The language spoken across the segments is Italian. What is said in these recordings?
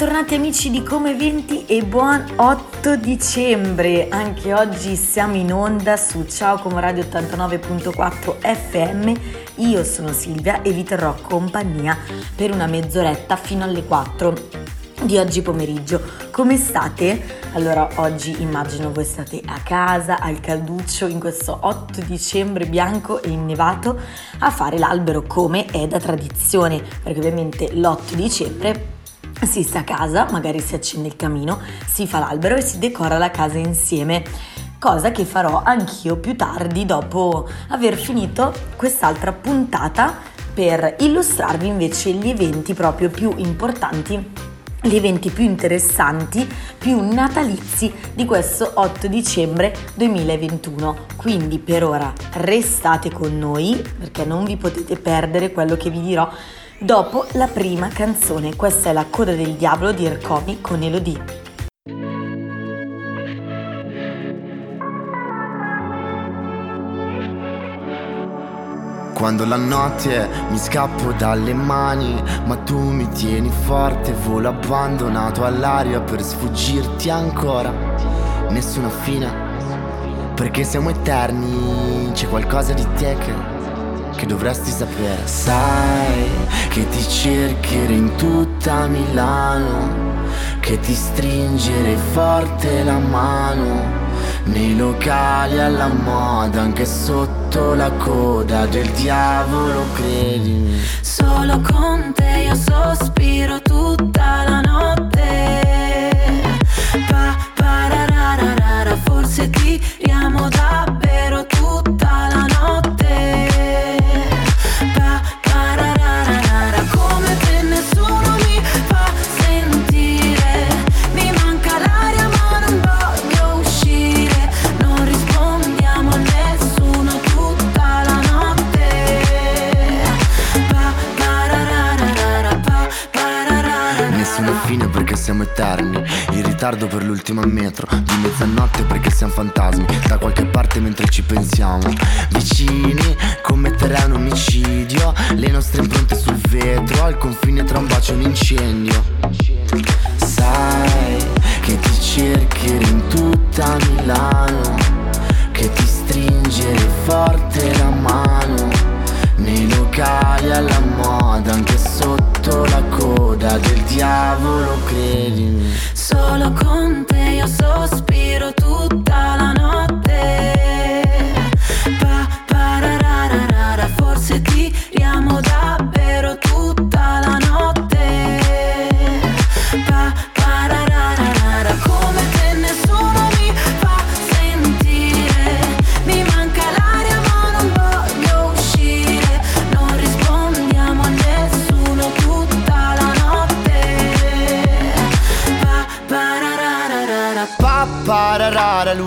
Bentornati amici di Come Eventi e buon 8 dicembre. Anche oggi siamo in onda su Ciao Como Radio 89.4 FM. Io sono Silvia e vi terrò compagnia per una mezz'oretta fino alle 4 di oggi pomeriggio. Come state? Allora, oggi immagino voi state a casa, al calduccio, in questo 8 dicembre bianco e innevato, a fare l'albero come è da tradizione, perché ovviamente l'8 dicembre si sta a casa, magari si accende il camino, si fa l'albero e si decora la casa insieme. Cosa che farò anch'io più tardi dopo aver finito quest'altra puntata per illustrarvi invece gli eventi proprio più importanti gli eventi più interessanti, più natalizi di questo 8 dicembre 2021. Quindi per ora restate con noi perché non vi potete perdere quello che vi dirò dopo la prima canzone. Questa è La coda del diavolo di Ercomi con Elodie. Quando la notte mi scappo dalle mani, ma tu mi tieni forte, volo abbandonato all'aria per sfuggirti ancora. Nessuna fine, perché siamo eterni, c'è qualcosa di te che, che dovresti sapere. Sai che ti cercherò in tutta Milano, che ti stringerei forte la mano nei locali alla moda, anche sotto la coda del diavolo, credimi. Solo con te io sospiro tutta la notte. Ritardo per l'ultima metro Di mezzanotte perché siamo fantasmi Da qualche parte mentre ci pensiamo. Vicini commetterei un omicidio Le nostre impronte sul vetro Al confine tra un bacio e un incendio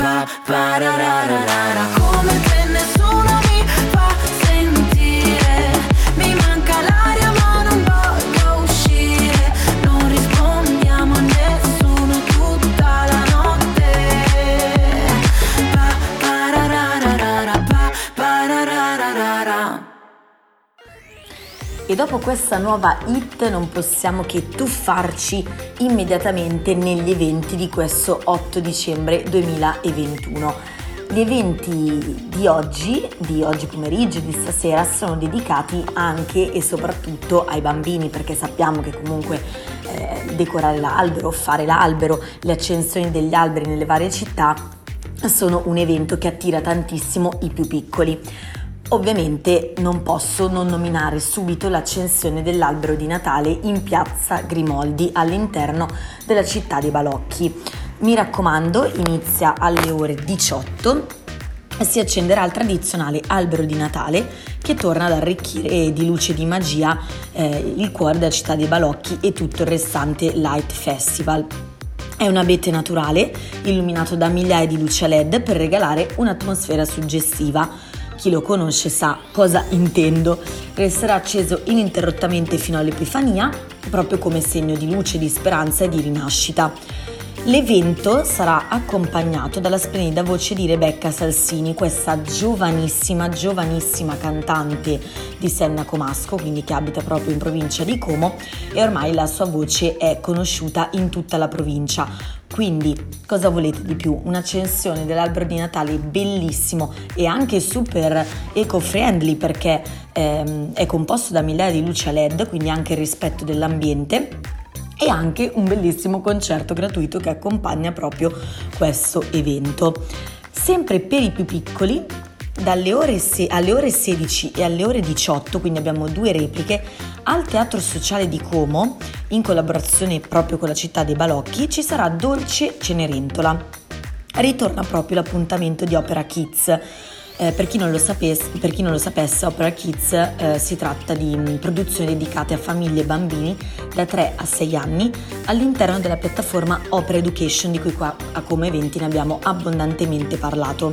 Pa pararara, come te nessuno dopo questa nuova hit non possiamo che tuffarci immediatamente negli eventi di questo 8 dicembre 2021. Gli eventi di oggi, di oggi pomeriggio e di stasera, sono dedicati anche e soprattutto ai bambini perché sappiamo che comunque eh, decorare l'albero, fare l'albero, le accensioni degli alberi nelle varie città sono un evento che attira tantissimo i più piccoli. Ovviamente non posso non nominare subito l'accensione dell'albero di Natale in piazza Grimoldi all'interno della città dei Balocchi. Mi raccomando, inizia alle ore 18 e si accenderà il tradizionale albero di Natale che torna ad arricchire di luce e di magia eh, il cuore della città dei Balocchi e tutto il restante Light Festival. È un abete naturale, illuminato da migliaia di luci LED per regalare un'atmosfera suggestiva. Chi lo conosce sa cosa intendo. Resterà acceso ininterrottamente fino all'Epifania, proprio come segno di luce, di speranza e di rinascita. L'evento sarà accompagnato dalla splendida voce di Rebecca Salsini, questa giovanissima, giovanissima cantante di Senna Comasco, quindi che abita proprio in provincia di Como e ormai la sua voce è conosciuta in tutta la provincia. Quindi cosa volete di più? Un'accensione dell'albero di Natale bellissimo e anche super eco-friendly perché ehm, è composto da migliaia di luci a LED, quindi anche il rispetto dell'ambiente e anche un bellissimo concerto gratuito che accompagna proprio questo evento. Sempre per i più piccoli, dalle ore se- alle ore 16 e alle ore 18, quindi abbiamo due repliche, al Teatro Sociale di Como, in collaborazione proprio con la città dei Balocchi, ci sarà Dolce Cenerentola. Ritorna proprio l'appuntamento di Opera Kids eh, per, chi sapesse, per, chi non lo sapesse, Opera Kids eh, si tratta di mm, produzioni dedicate a famiglie e bambini da 3 a 6 anni all'interno della piattaforma Opera Education di cui qua a Come Eventi ne abbiamo abbondantemente parlato.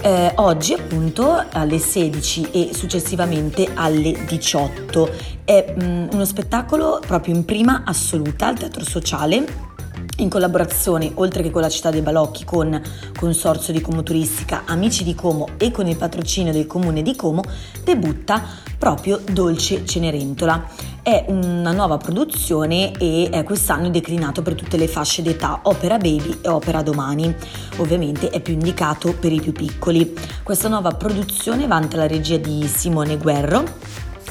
Eh, oggi appunto alle 16 e successivamente alle 18 è mh, mm, uno spettacolo proprio in prima assoluta al teatro sociale in collaborazione, oltre che con la città dei Balocchi, con Consorzio di Como Turistica, Amici di Como e con il patrocinio del comune di Como, debutta proprio Dolce Cenerentola. È una nuova produzione e è quest'anno declinato per tutte le fasce d'età, opera baby e opera domani. Ovviamente è più indicato per i più piccoli. Questa nuova produzione vanta la regia di Simone Guerro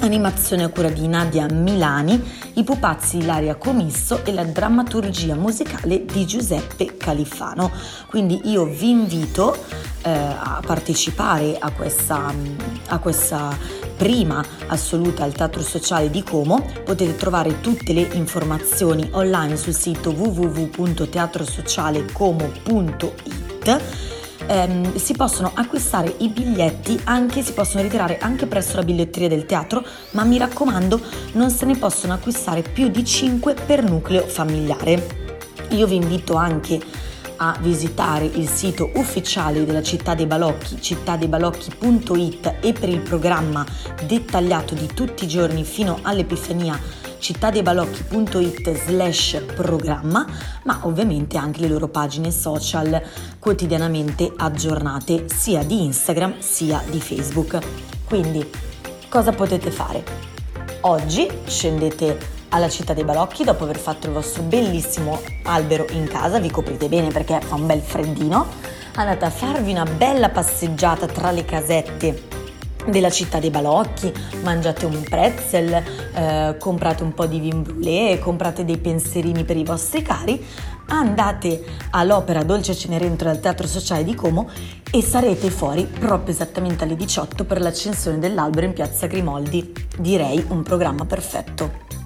animazione a cura di Nadia Milani, i pupazzi Ilaria Comisso e la drammaturgia musicale di Giuseppe Califano. Quindi io vi invito eh, a partecipare a questa, a questa prima assoluta al Teatro Sociale di Como. Potete trovare tutte le informazioni online sul sito www.teatrosocialecomo.it ehm, si possono acquistare i biglietti anche, si possono ritirare anche presso la biglietteria del teatro, ma mi raccomando non se ne possono acquistare più di 5 per nucleo familiare. Io vi invito anche a visitare il sito ufficiale della Città dei Balocchi, cittadeibalocchi.it e per il programma dettagliato di tutti i giorni fino all'Epifania cittadeibalocchi.it slash programma, ma ovviamente anche le loro pagine social quotidianamente aggiornate sia di Instagram sia di Facebook. Quindi cosa potete fare? Oggi scendete alla città dei balocchi dopo aver fatto il vostro bellissimo albero in casa, vi coprite bene perché fa un bel freddino, andate a farvi una bella passeggiata tra le casette della città dei balocchi, mangiate un pretzel, eh, comprate un po' di vin brûlé, comprate dei pensierini per i vostri cari, andate all'opera Dolce Cenerentola al Teatro Sociale di Como e sarete fuori proprio esattamente alle 18 per l'accensione dell'albero in piazza Grimoldi. Direi un programma perfetto.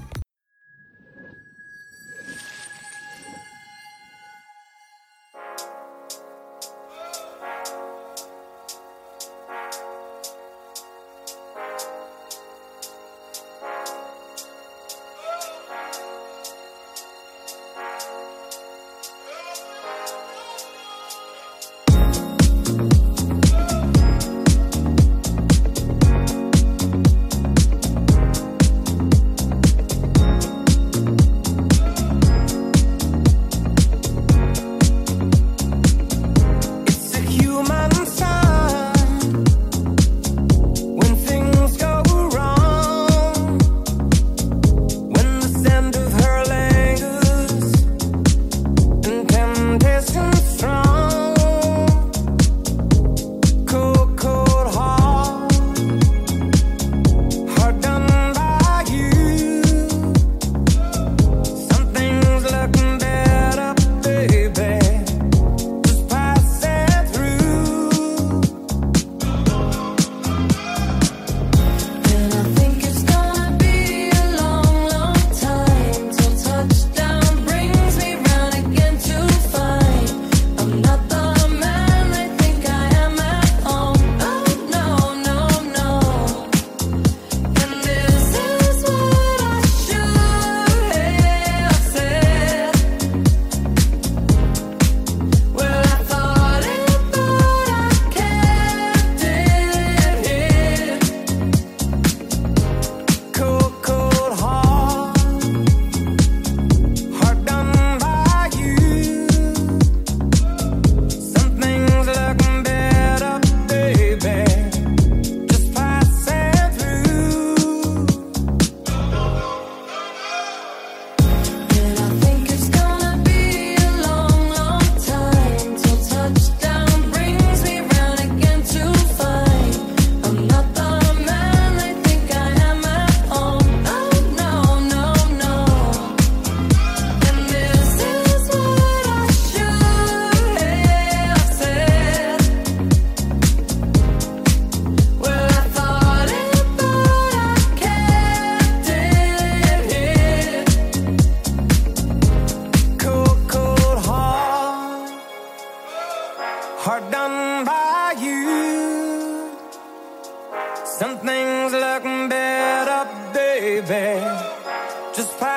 Baby. Just passing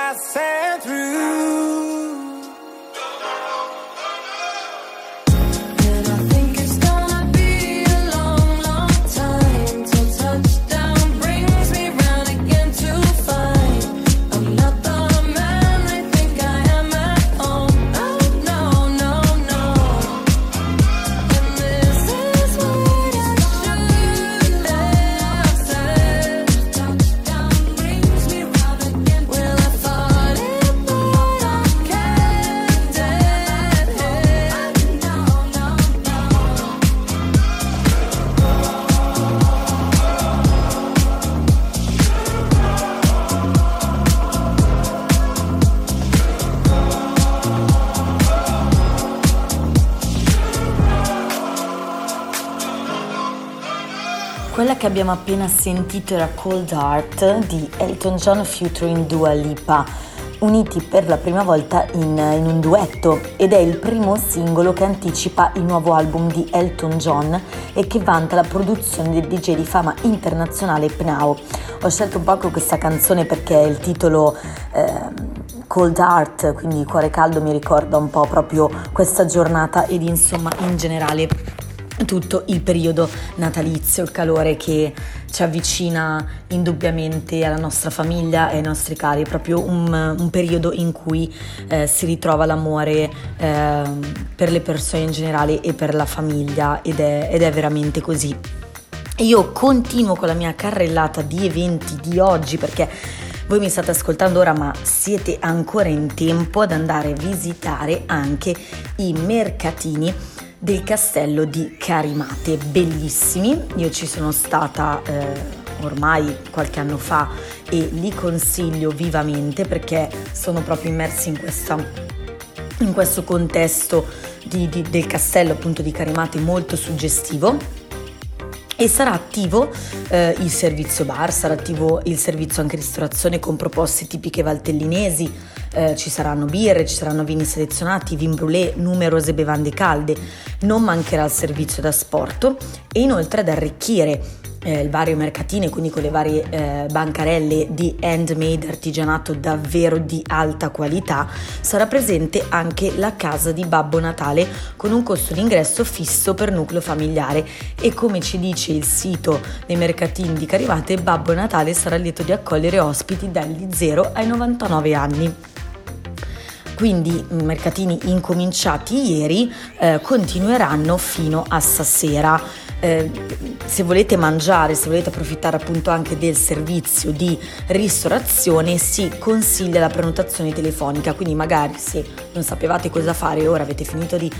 che abbiamo appena sentito era Cold Heart di Elton John featuring Dua Lipa, uniti per la prima volta in, in, un duetto ed è il primo singolo che anticipa il nuovo album di Elton John e che vanta la produzione del DJ di fama internazionale Pnau. Ho scelto un po' questa canzone perché il titolo eh, Cold Heart, quindi cuore caldo, mi ricorda un po' proprio questa giornata ed insomma in generale tutto il periodo natalizio, il calore che ci avvicina indubbiamente alla nostra famiglia e ai nostri cari, proprio un, un periodo in cui eh, si ritrova l'amore eh, per le persone in generale e per la famiglia ed è, ed è veramente così. Io continuo con la mia carrellata di eventi di oggi perché voi mi state ascoltando ora ma siete ancora in tempo ad andare a visitare anche i mercatini del castello di Carimate, bellissimi. Io ci sono stata eh, ormai qualche anno fa e li consiglio vivamente perché sono proprio immersi in, questa, in questo contesto di, di, del castello appunto di Carimate molto suggestivo e sarà attivo eh, il servizio bar, sarà attivo il servizio anche ristorazione con proposte tipiche valtellinesi, eh, ci saranno birre, ci saranno vini selezionati, vin brûlé, numerose bevande calde, non mancherà il servizio da sport e inoltre ad arricchire eh, il vario mercatino, quindi con le varie eh, bancarelle di handmade artigianato davvero di alta qualità, sarà presente anche la casa di Babbo Natale con un costo d'ingresso fisso per nucleo familiare e come ci dice il sito dei mercatini di Carivate, Babbo Natale sarà lieto di accogliere ospiti dagli 0 ai 99 anni quindi mercatini incominciati ieri eh, continueranno fino a stasera. Eh, se volete mangiare, se volete approfittare appunto anche del servizio di ristorazione, si consiglia la prenotazione telefonica, quindi magari se non sapevate cosa fare ora avete finito di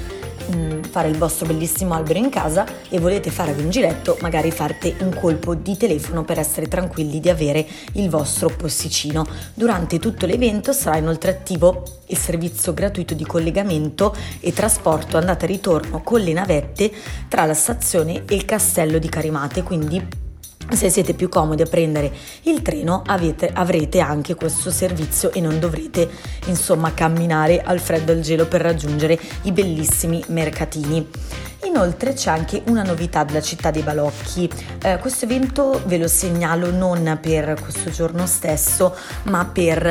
Mm, fare il vostro bellissimo albero in casa e volete fare un giretto, magari fate un colpo di telefono per essere tranquilli di avere il vostro posticino. Durante tutto l'evento sarà inoltre attivo il servizio gratuito di collegamento e trasporto andata e ritorno con le navette tra la stazione e il castello di Carimate, quindi se siete più comodi a prendere il treno avete, avrete anche questo servizio e non dovrete insomma camminare al freddo e al gelo per raggiungere i bellissimi mercatini. Inoltre c'è anche una novità della città dei Balocchi. Eh, questo evento ve lo segnalo non per questo giorno stesso, ma per,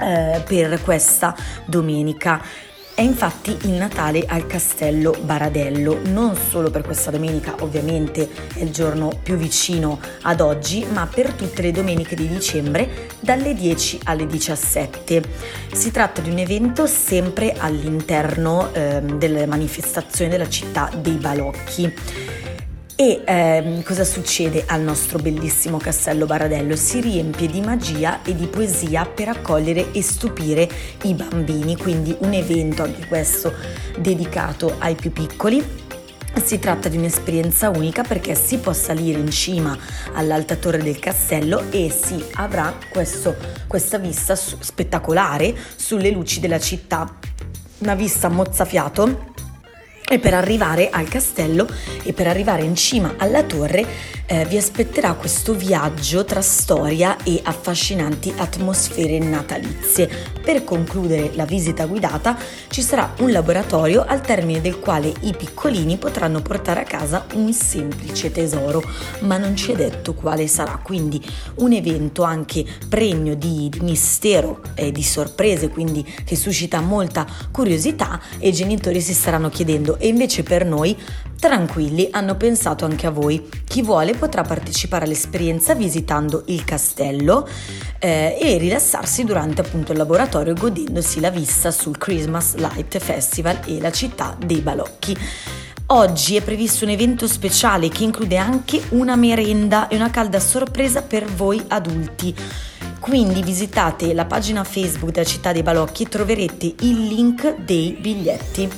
eh, per questa domenica. È infatti il Natale al Castello Baradello, non solo per questa domenica, ovviamente è il giorno più vicino ad oggi, ma per tutte le domeniche di dicembre dalle 10 alle 17. Si tratta di un evento sempre all'interno eh, delle manifestazioni della città dei Balocchi. E ehm, cosa succede al nostro bellissimo castello Baradello? Si riempie di magia e di poesia per accogliere e stupire i bambini, quindi un evento anche questo dedicato ai più piccoli. Si tratta di un'esperienza unica perché si può salire in cima all'alta torre del castello e si avrà questo, questa vista spettacolare sulle luci della città. Una vista mozzafiato E per arrivare al castello e per arrivare in cima alla torre eh, vi aspetterà questo viaggio tra storia e affascinanti atmosfere natalizie. Per concludere la visita guidata ci sarà un laboratorio al termine del quale i piccolini potranno portare a casa un semplice tesoro, ma non ci è detto quale sarà, quindi un evento anche pregno di, di mistero e di sorprese, quindi che suscita molta curiosità e i genitori si staranno chiedendo e invece per noi tranquilli hanno pensato anche a voi. Chi vuole potrà partecipare all'esperienza visitando il castello eh, e rilassarsi durante appunto il laboratorio godendosi la vista sul Christmas Light Festival e la città dei balocchi. Oggi è previsto un evento speciale che include anche una merenda e una calda sorpresa per voi adulti. Quindi visitate la pagina Facebook della città dei balocchi e troverete il link dei biglietti.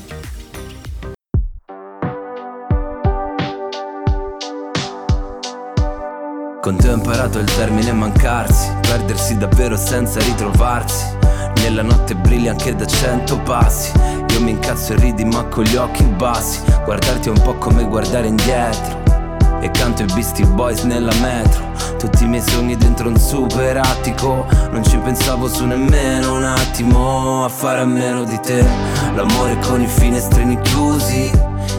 Con te ho imparato il termine mancarsi, perdersi davvero senza ritrovarsi. Nella notte brilli anche da cento passi. Io mi incazzo e ridi ma con gli occhi bassi. Guardarti è un po' come guardare indietro. E canto i Beastie Boys nella metro. Tutti i miei sogni dentro un super attico. Non ci pensavo su nemmeno un attimo a fare a meno di te. L'amore con i finestrini chiusi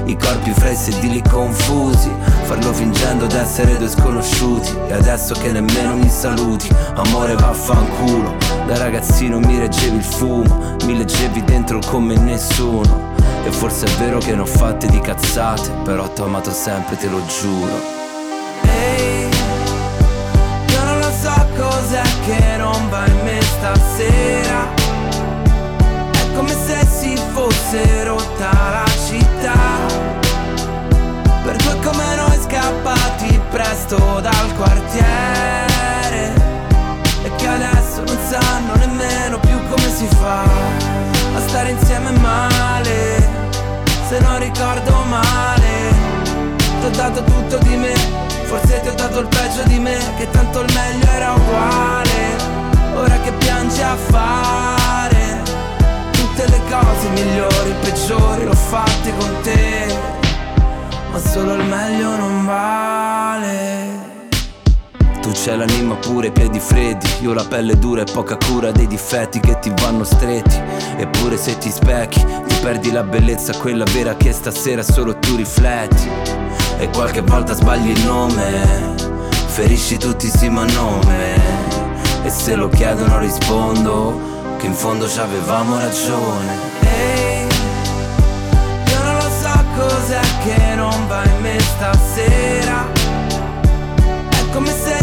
i corpi fra i sedili confusi Farlo fingendo d'essere due sconosciuti. E adesso che nemmeno mi saluti Amore vaffanculo. Da ragazzino mi reggevi il fumo Mi leggevi dentro come nessuno. E forse è vero che ne ho fatte di cazzate Però t'ho amato sempre, te lo giuro presto dal quartiere. E che adesso non sanno nemmeno più come si fa A stare insieme male Se non ricordo male. Ti ho dato tutto di me Forse ti ho dato il peggio di me Che tanto il meglio era uguale. Ora che piangi a fare Tutte le cose migliori, peggiori L'ho fatte con te. Ma solo il meglio non C'hai l'anima pure, i piedi freddi. Io la pelle dura e poca cura dei difetti che ti vanno stretti. Eppure se ti specchi, ti perdi la bellezza Quella vera che stasera solo tu rifletti. E qualche volta sbagli il nome. Ferisci tutti sì ma nome. E se lo chiedono rispondo Che in fondo ci avevamo ragione cos'è che non va in me stasera. Come se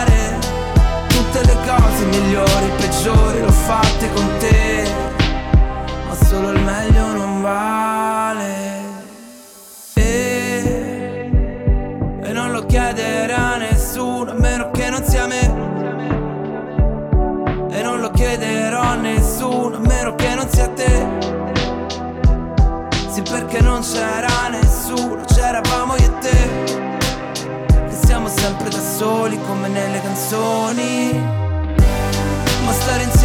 Tutte le cose migliori, peggiori L'ho fatte con te. Ma solo il meglio non vale. E, e non lo chiederà nessuno A meno che non sia me. E non lo chiederò a nessuno A meno che non sia te. Sì perché non c'era nessuno, c'eravamo io e te. Siamo sempre da soli come nelle canzoni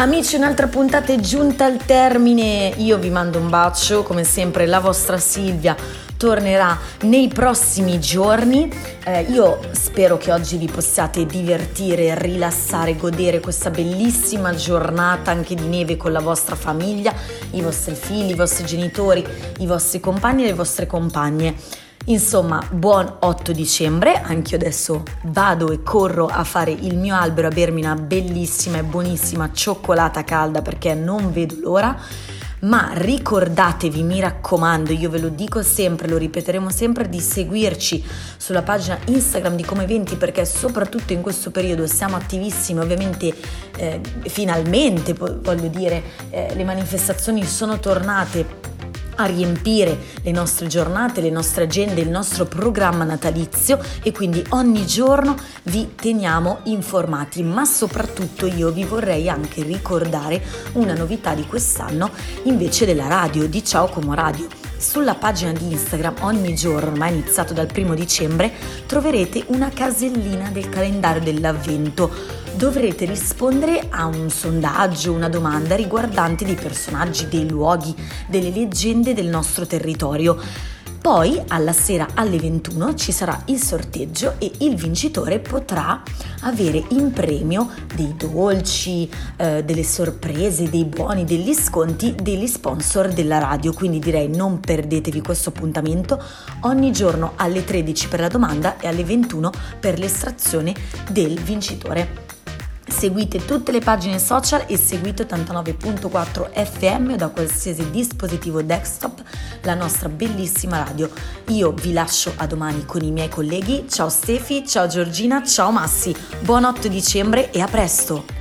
Amici, un'altra puntata è giunta al termine. Io vi mando un bacio, come sempre la vostra Silvia tornerà nei prossimi giorni. Eh, io spero che oggi vi possiate divertire, rilassare, godere questa bellissima giornata anche di neve con la vostra famiglia, i vostri figli, i vostri genitori, i vostri compagni e le vostre compagne. Insomma, buon 8 dicembre, anche io adesso vado e corro a fare il mio albero a bermi una bellissima e buonissima cioccolata calda perché non vedo l'ora. Ma ricordatevi, mi raccomando, io ve lo dico sempre, lo ripeteremo sempre, di seguirci sulla pagina Instagram di Come Eventi perché soprattutto in questo periodo siamo attivissimi, ovviamente eh, finalmente voglio dire eh, le manifestazioni sono tornate a riempire le nostre giornate, le nostre agende, il nostro programma natalizio e quindi ogni giorno vi teniamo informati, ma soprattutto io vi vorrei anche ricordare una novità di quest'anno invece della radio, di Ciao Como Radio. Sulla pagina di Instagram ogni giorno, ormai iniziato dal primo dicembre, troverete una casellina del calendario dell'avvento dovrete rispondere a un sondaggio, una domanda riguardante dei personaggi, dei luoghi, delle leggende del nostro territorio. Poi alla sera alle 21 ci sarà il sorteggio e il vincitore potrà avere in premio dei dolci, eh, delle sorprese, dei buoni, degli sconti degli sponsor della radio. Quindi direi non perdetevi questo appuntamento ogni giorno alle 13 per la domanda e alle 21 per l'estrazione del vincitore. Seguite tutte le pagine social e seguite 89.4 FM da qualsiasi dispositivo desktop la nostra bellissima radio. Io vi lascio a domani con i miei colleghi. Ciao Stefi, ciao Giorgina, ciao Massi. Buon 8 dicembre e a presto!